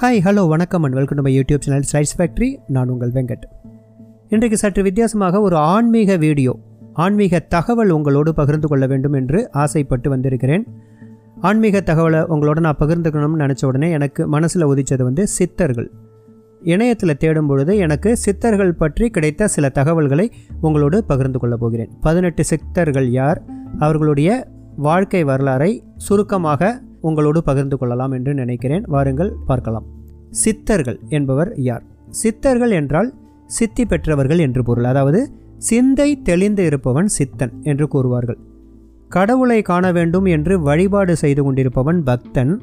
Hi hello வணக்கம் and welcome to my YouTube channel slides factory நான் உங்கள் வெங்கட். இன்றைக்கு சற்று வித்தியாசமாக ஒரு ஆன்மீக வீடியோ ஆன்மீக தகவல் உங்களோடு பகிர்ந்து கொள்ள வேண்டும் என்று ஆசைப்பட்டு வந்திருக்கிறேன். ஆன்மீக தகவலை உங்களோட நான் பகிர்ந்துக்கணும்னு நினச்ச உடனே எனக்கு மனசில் உதித்தது வந்து சித்தர்கள். இணையத்தில் தேடும் பொழுது எனக்கு சித்தர்கள் பற்றி கிடைத்த சில தகவல்களை உங்களோடு பகிர்ந்து கொள்ளப் போகிறேன். பதினெட்டு சித்தர்கள் யார்? அவர்களுடைய வாழ்க்கை வரலாறை சுருக்கமாக உங்களோடு பகிர்ந்து கொள்ளலாம் என்று நினைக்கிறேன். வாருங்கள் பார்க்கலாம். சித்தர்கள் என்பவர் யார்? சித்தர்கள் என்றால் சித்தி பெற்றவர்கள் என்று பொருள். அதாவது சிந்தை தெளிந்து இருப்பவன் சித்தன் என்று கூறுவார்கள். கடவுளை காண வேண்டும் என்று வழிபாடு செய்து கொண்டிருப்பவன் பக்தன்.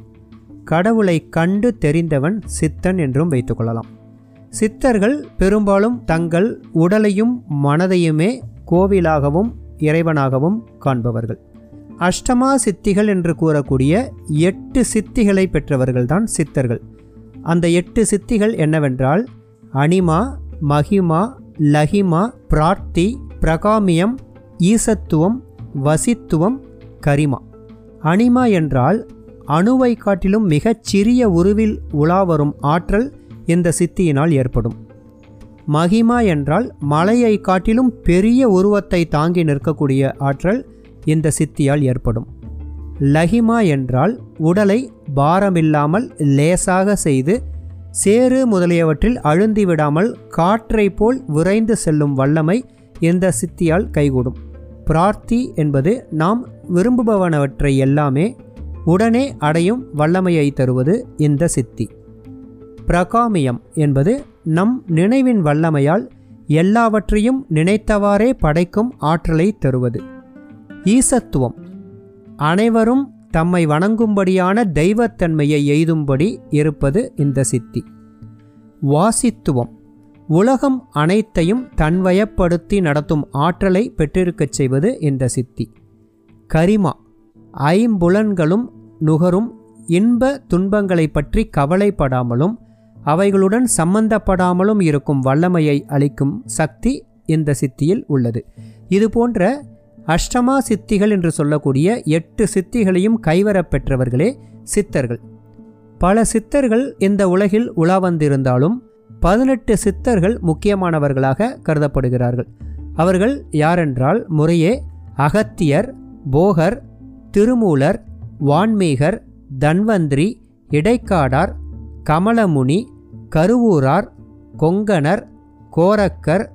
கடவுளை கண்டு தெரிந்தவன் சித்தன் என்றும் வைத்துக்கொள்ளலாம் சித்தர்கள் பெரும்பாலும் தங்கள் உடலையும் மனதையுமே கோவிலாகவும் இறைவனாகவும் காண்பவர்கள். அஷ்டமா சித்திகள் என்று கூறக்கூடிய எட்டு சித்திகளை பெற்றவர்கள்தான் சித்தர்கள். அந்த எட்டு சித்திகள் என்னவென்றால் அனிமா மகிமா லஹிமா பிரார்த்தி பிரகாமியம் ஈசத்துவம் வசித்துவம் கரிமா. அனிமா என்றால் அணுவை காட்டிலும் மிகச் சிறிய உருவில் உலாவரும் ஆற்றல் இந்த சித்தியினால் ஏற்படும். மகிமா என்றால் மலையை காட்டிலும் பெரிய உருவத்தை தாங்கி நிற்கக்கூடிய ஆற்றல் இந்த சித்தியால் ஏற்படும். லஹிமா என்றால் உடலை பாரமில்லாமல் லேசாக செய்து சேறு முதலியவற்றில் அழுந்தி விடாமல் காற்றை போல் விரைந்து செல்லும் வல்லமை இந்த சித்தியால் கைகூடும். பிரார்த்தி என்பது நாம் விரும்புபவனவற்றை எல்லாமே உடனே அடையும் வல்லமையை தருவது இந்த சித்தி. பிரகாமியம் என்பது நம் நினைவின் வல்லமையால் எல்லாவற்றையும் நினைத்தவாறே படைக்கும் ஆற்றலை தருவது. ஈசத்துவம். அனைவரும் தம்மை வணங்கும்படியான தெய்வத்தன்மையை எய்தும்படி இருப்பது இந்த சித்தி. வாசித்துவம். உலகம் அனைத்தையும் தன்வயப்படுத்தி நடத்தும் ஆற்றலை பெற்றிருக்கச் செய்வது இந்த சித்தி. கரிமா. ஐம்புலன்களும் நுகரும் இன்ப துன்பங்களை பற்றி கவலைப்படாமலும் அவைகளுடன் சம்பந்தப்படாமலும் இருக்கும் வல்லமையை அளிக்கும் சக்தி இந்த சித்தியில் உள்ளது. இது போன்ற அஷ்டமா சித்திகள் என்று சொல்லக்கூடிய எட்டு சித்திகளையும் கைவரப் பெற்றவர்களே சித்தர்கள். பல சித்தர்கள் இந்த உலகில் உலா வந்திருந்தாலும் பதினெட்டு சித்தர்கள் முக்கியமானவர்களாக கருதப்படுகிறார்கள். அவர்கள் யாரென்றால் முறையே அகத்தியர் போகர் திருமூலர் வான்மீகர் தன்வந்திரி இடைக்காடார் கமலமுனி கருவூரார் கொங்கணர் கோரக்கர்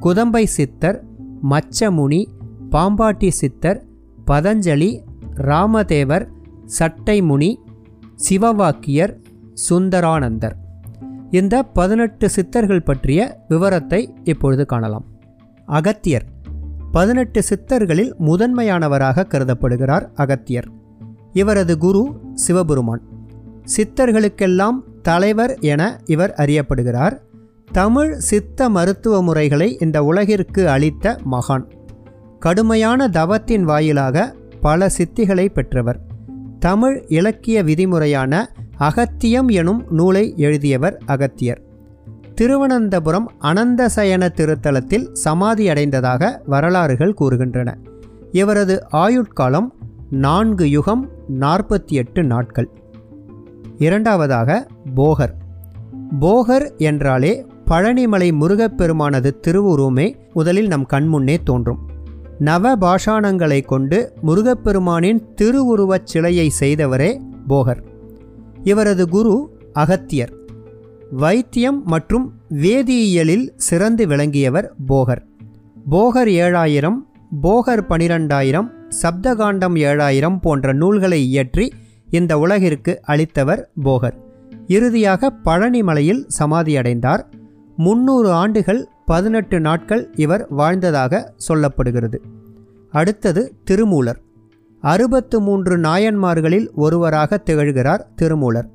குதம்பை சித்தர் மச்சமுனி பாம்பாட்டி சித்தர் பதஞ்சலி ராமதேவர் சட்டைமுனி சிவவாக்கியர் சுந்தரானந்தர். இந்த பதினெட்டு சித்தர்கள் பற்றிய விவரத்தை இப்பொழுது காணலாம். அகத்தியர். பதினெட்டு சித்தர்களில் முதன்மையானவராக கருதப்படுகிறார் அகத்தியர். இவரது குரு சிவபெருமான். சித்தர்களுக்கெல்லாம் தலைவர் என இவர் அறியப்படுகிறார். தமிழ் சித்த மருத்துவ முறைகளை இந்த உலகிற்கு அளித்த மகான். கடுமையான தவத்தின் வாயிலாக பல சித்திகளை பெற்றவர். தமிழ் இலக்கிய விதிமுறையான அகத்தியம் எனும் நூலை எழுதியவர் அகத்தியர். திருவனந்தபுரம் அனந்தசயன திருத்தலத்தில் சமாதி அடைந்ததாக வரலாறுகள் கூறுகின்றன. இவரது ஆயுட்காலம் நான்கு யுகம் நாற்பத்தி எட்டு நாட்கள். இரண்டாவதாக போகர். போகர் என்றாலே பழனிமலை முருகப்பெருமானது திருவுருவமே முதலில் நம் கண்முன்னே தோன்றும். நவ பாஷாணங்களை கொண்டு முருகப்பெருமானின் திருவுருவச் சிலையை செய்தவரே போகர். இவரது குரு அகத்தியர். வைத்தியம் மற்றும் வேதியியலில் சிறந்து விளங்கியவர் போகர். போகர் ஏழாயிரம் போகர் பனிரெண்டாயிரம் சப்தகாண்டம் ஏழாயிரம் போன்ற நூல்களை இயற்றி இந்த உலகிற்கு அளித்தவர் போகர். இறுதியாக பழனிமலையில் சமாதியடைந்தார். முன்னூறு ஆண்டுகள் பதினெட்டு நாட்கள் இவர் வாழ்ந்ததாக சொல்லப்படுகிறது. அடுத்தது திருமூலர். அறுபத்து மூன்று நாயன்மார்களில் ஒருவராக திகழ்கிறார் திருமூலர்.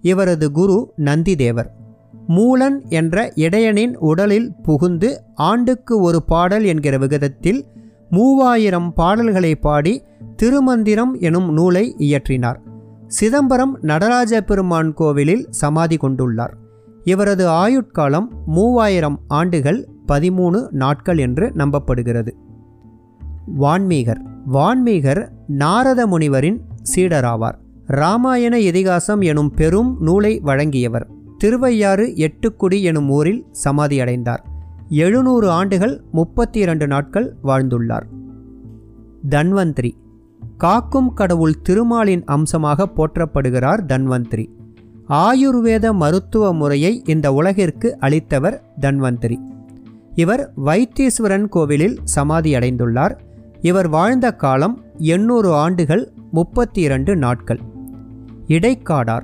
இவரது குரு நந்திதேவர். மூலன் என்ற இடையனின் உடலில் புகுந்து ஆண்டுக்கு ஒரு பாடல் என்கிற விகிதத்தில் மூவாயிரம் பாடல்களை பாடி திருமந்திரம் எனும் நூலை இயற்றினார். சிதம்பரம் நடராஜ பெருமான் கோவிலில் சமாதி கொண்டுள்ளார். இவரது ஆயுட்காலம் மூவாயிரம் ஆண்டுகள் பதிமூணு நாட்கள் என்று நம்பப்படுகிறது. வான்மீகர். வான்மீகர் நாரத முனிவரின் சீடராவார். ராமாயண இதிகாசம் எனும் பெரும் நூலை வழங்கியவர். திருவையாறு எட்டுக்குடி எனும் ஊரில் சமாதியடைந்தார். எழுநூறு ஆண்டுகள் முப்பத்தி இரண்டு நாட்கள் வாழ்ந்துள்ளார். தன்வந்திரி. காக்கும் கடவுள் திருமாலின் அம்சமாக போற்றப்படுகிறார் தன்வந்திரி. ஆயுர்வேத மருத்துவ முறையை இந்த உலகிற்கு அளித்தவர் தன்வந்திரி. இவர் வைத்தீஸ்வரன் கோவிலில் சமாதி அடைந்துள்ளார் இவர் வாழ்ந்த காலம் எண்ணூறு ஆண்டுகள் முப்பத்தி இரண்டு நாட்கள். இடைக்காடார்.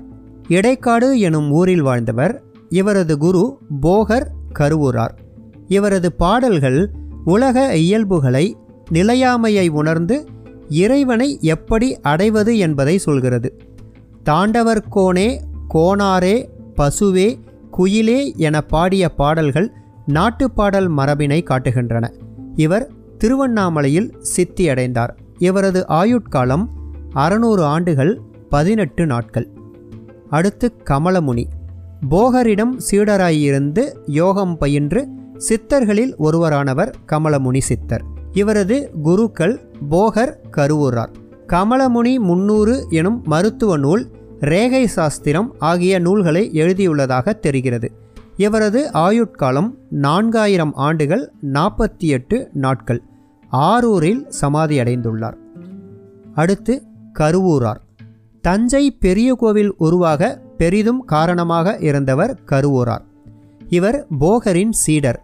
இடைக்காடு எனும் ஊரில் வாழ்ந்தவர் இவரது குரு போகர் கருவூரார். இவரது பாடல்கள் உலக இயல்புகளை நிலையாமையை உணர்ந்து இறைவனை எப்படி அடைவது என்பதை சொல்கிறது. தாண்டவர் கோணே கோனாரே பசுவே குயிலே என பாடிய பாடல்கள் நாட்டுப்பாடல் மரபினை காட்டுகின்றன. இவர் திருவண்ணாமலையில் சித்தியடைந்தார். இவரது ஆயுட்காலம் அறுநூறு ஆண்டுகள் பதினெட்டு நாட்கள். அடுத்து கமலமுனி. போகரிடம் சீடராயிருந்து யோகம் பயின்று சித்தர்களில் ஒருவரானவர் கமலமுனி சித்தர். இவரது குருக்கள் போகர் கருவூரார். கமலமுனி முன்னூறு எனும் மருத்துவ நூல் ரேகை சாஸ்திரம் ஆகிய நூல்களை எழுதியுள்ளதாக தெரிகிறது. இவரது ஆயுட்காலம் நான்காயிரம் ஆண்டுகள் நாற்பத்தி எட்டு நாட்கள். ஆரூரில் சமாதி அடைந்துள்ளார் அடுத்து கருவூரார். தஞ்சை பெரிய கோவில் உருவாக பெரிதும் காரணமாக இருந்தவர் கருவூரார். இவர் போகரின் சீடர்.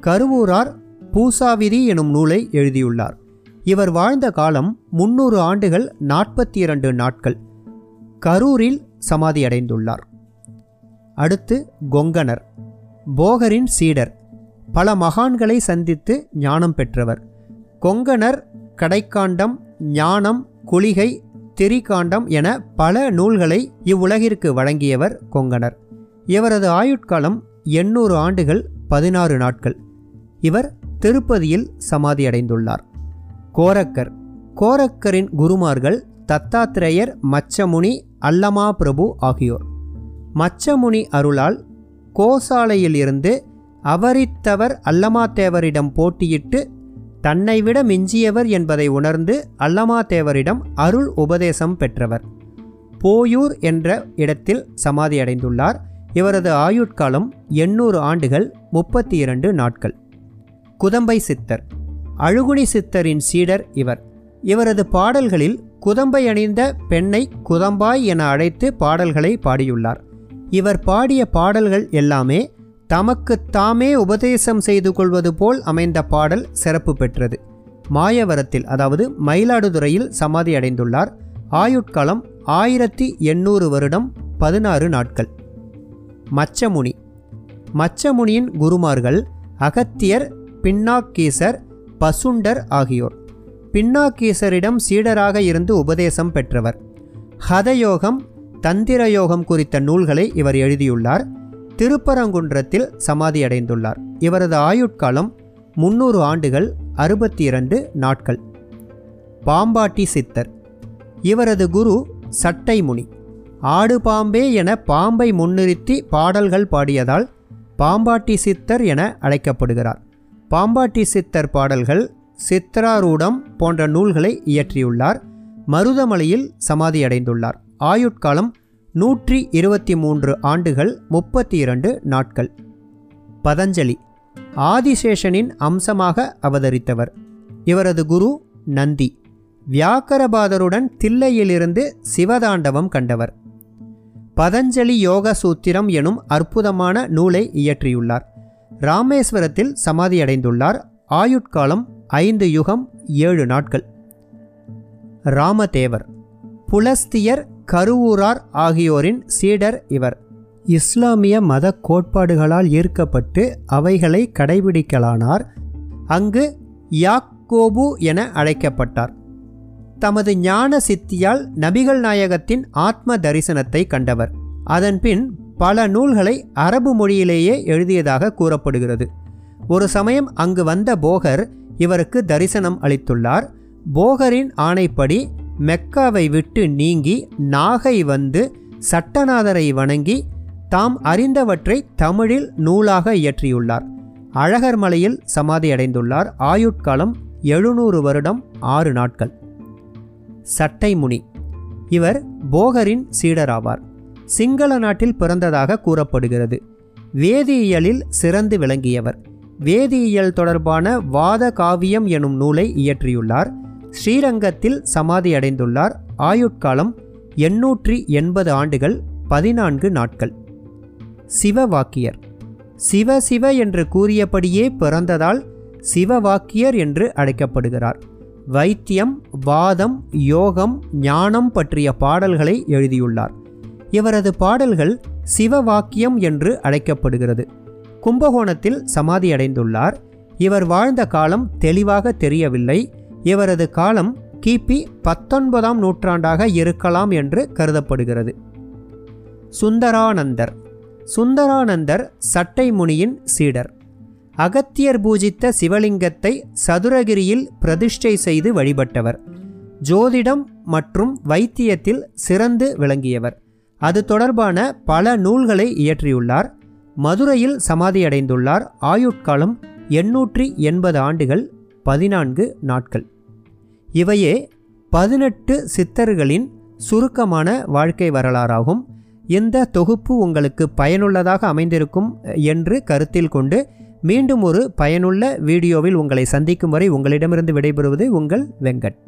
கருவூரார் பூசாவிதி எனும் நூலை எழுதியுள்ளார். இவர் வாழ்ந்த காலம் முன்னூறு ஆண்டுகள் நாற்பத்தி இரண்டு நாட்கள். கரூரில் சமாதியடைந்துள்ளார். அடுத்து கொங்கணர் போகரின் சீடர் பல மகான்களை சந்தித்து ஞானம் பெற்றவர். கொங்கணர் கடைக்காண்டம் ஞானம் குளிகை திரிகாண்டம் என பல நூல்களை இவ்வுலகிற்கு வழங்கியவர் கொங்கணர் இவரது ஆயுட்காலம் எண்ணூறு ஆண்டுகள் பதினாறு நாட்கள். இவர் திருப்பதியில் சமாதியடைந்துள்ளார். கோரக்கர் கோரக்கரின் குருமார்கள் தத்தாத்திரேயர் மச்சமுனி அல்லமா பிரபு ஆகியோர். மச்சமுனி அருளால் கோசாலையில் இருந்து அவரித்தவர் அல்லமாத்தேவரிடம் போட்டியிட்டு தன்னை விட மிஞ்சியவர் என்பதை உணர்ந்து அல்லமாத்தேவரிடம் அருள் உபதேசம் பெற்றவர். போயூர் என்ற இடத்தில் சமாதி அடைந்துள்ளார். இவரது ஆயுட்காலம் எண்ணூறு ஆண்டுகள் முப்பத்தி இரண்டு நாட்கள். குதம்பை சித்தர். அழுகுணி சித்தரின் சீடர் இவர். இவரது பாடல்களில் குதம்பை அணிந்த பெண்ணை குதம்பாய் என அழைத்து பாடல்களை பாடியுள்ளார். இவர் பாடிய பாடல்கள் எல்லாமே தமக்கு தாமே உபதேசம் செய்து கொள்வது போல் அமைந்த பாடல் சிறப்பு பெற்றது. மாயவரத்தில் அதாவது மயிலாடுதுறையில் சமாதி அடைந்துள்ளார். ஆயுட்காலம் ஆயிரத்தி எண்ணூறு வருடம் பதினாறு நாட்கள். மச்சமுனி. மச்சமுனியின் குருமார்கள் அகத்தியர் பின்னாக்கீசர் பசுண்டர் ஆகியோர். பின்னாக்கீசரிடம் சீடராக இருந்து உபதேசம் பெற்றவர். ஹதயோகம் தந்திரயோகம் குறித்த நூல்களை இவர் எழுதியுள்ளார். திருப்பரங்குன்றத்தில் சமாதியடைந்துள்ளார். இவரது ஆயுட்காலம் முன்னூறு ஆண்டுகள் அறுபத்தி இரண்டு நாட்கள். பாம்பாட்டி சித்தர். இவரது குரு சட்டைமுனி. ஆடு பாம்பே என பாம்பை முன்னிறுத்தி பாடல்கள் பாடியதால் பாம்பாட்டி சித்தர் என அழைக்கப்படுகிறார். பாம்பாட்டி சித்தர் பாடல்கள் சித்ராரூடம் போன்ற நூல்களை இயற்றியுள்ளார். மருதமலையில் சமாதி அடைந்துள்ளார் ஆயுட்காலம் நூற்றி இருபத்தி மூன்று ஆண்டுகள் முப்பத்தி இரண்டு நாட்கள். பதஞ்சலி ஆதிசேஷனின் அம்சமாக அவதரித்தவர். இவரது குரு நந்தி வியாக்கரபாதருடன் தில்லையிலிருந்து சிவதாண்டவம் கண்டவர். பதஞ்சலி யோக சூத்திரம் எனும் அற்புதமான நூலை இயற்றியுள்ளார். ராமேஸ்வரத்தில் சமாதியடைந்துள்ளார். ஆயுட்காலம் ஐந்து யுகம் ஏழு நாட்கள். ராமதேவர் புலஸ்தியர் கருவூரார் ஆகியோரின் சீடர் இவர். இஸ்லாமிய மத கோட்பாடுகளால் ஈர்க்கப்பட்டு அவைகளை கடைபிடிக்கலானார். அங்கு யாக்கோபு என அழைக்கப்பட்டார். தமது ஞான சித்தியால் நபிகள் நாயகத்தின் ஆத்ம தரிசனத்தை கண்டவர். அதன்பின் பல நூல்களை அரபு மொழியிலேயே எழுதியதாக கூறப்படுகிறது. ஒரு சமயம் அங்கு வந்த போகர் இவருக்கு தரிசனம் அளித்துள்ளார். போகரின் ஆணைப்படி மெக்காவை விட்டு நீங்கி நாகை வந்து சட்டநாதரை வணங்கி தாம் அறிந்தவற்றை தமிழில் நூலாக இயற்றியுள்ளார். அழகர் மலையில் சமாதி அடைந்துள்ளார். ஆயுட்காலம் எழுநூறு வருடம் ஆறு நாட்கள். சட்டைமுனி. இவர் போகரின் சீடராவார். சிங்கள நாட்டில் பிறந்ததாக கூறப்படுகிறது. வேதியியலில் சிறந்து விளங்கியவர். வேதியியல் தொடர்பான வாத காவியம் எனும் நூலை இயற்றியுள்ளார். ஸ்ரீரங்கத்தில் சமாதி அடைந்துள்ளார் ஆயுட்காலம் எண்ணூற்றி எண்பது ஆண்டுகள் பதினான்கு நாட்கள். சிவவாக்கியர். சிவ சிவ என்று கூறியபடியே பிறந்ததால் சிவவாக்கியர் என்று அழைக்கப்படுகிறார். வைத்தியம் வாதம் யோகம் ஞானம் பற்றிய பாடல்களை எழுதியுள்ளார். இவரது பாடல்கள் சிவவாக்கியம் என்று அழைக்கப்படுகிறது. கும்பகோணத்தில் சமாதியடைந்துள்ளார். இவர் வாழ்ந்த காலம் தெளிவாக தெரியவில்லை. இவரது காலம் கிபி பத்தொன்பதாம் நூற்றாண்டாக இருக்கலாம் என்று கருதப்படுகிறது. சுந்தரானந்தர். சுந்தரானந்தர் சட்டை முனியின் சீடர். அகத்தியர் பூஜித்த சிவலிங்கத்தை சதுரகிரியில் பிரதிஷ்டை செய்து வழிபட்டவர். ஜோதிடம் மற்றும் வைத்தியத்தில் சிறந்து விளங்கியவர். அது தொடர்பான பல நூல்களை இயற்றியுள்ளார். மதுரையில் சமாதியடைந்துள்ளார் ஆயுட்காலம் எண்ணூற்றி எண்பது ஆண்டுகள் பதினான்கு நாட்கள். இவையே பதினெட்டு சித்தர்களின் சுருக்கமான வாழ்க்கை வரலாறாகும். இந்த தொகுப்பு உங்களுக்கு பயனுள்ளதாக அமைந்திருக்கும் என்று கருத்தில் கொண்டு மீண்டும் ஒரு பயனுள்ள வீடியோவில் உங்களை சந்திக்கும் வரை உங்களிடமிருந்து விடைபெறுவது உங்கள் வெங்கட்.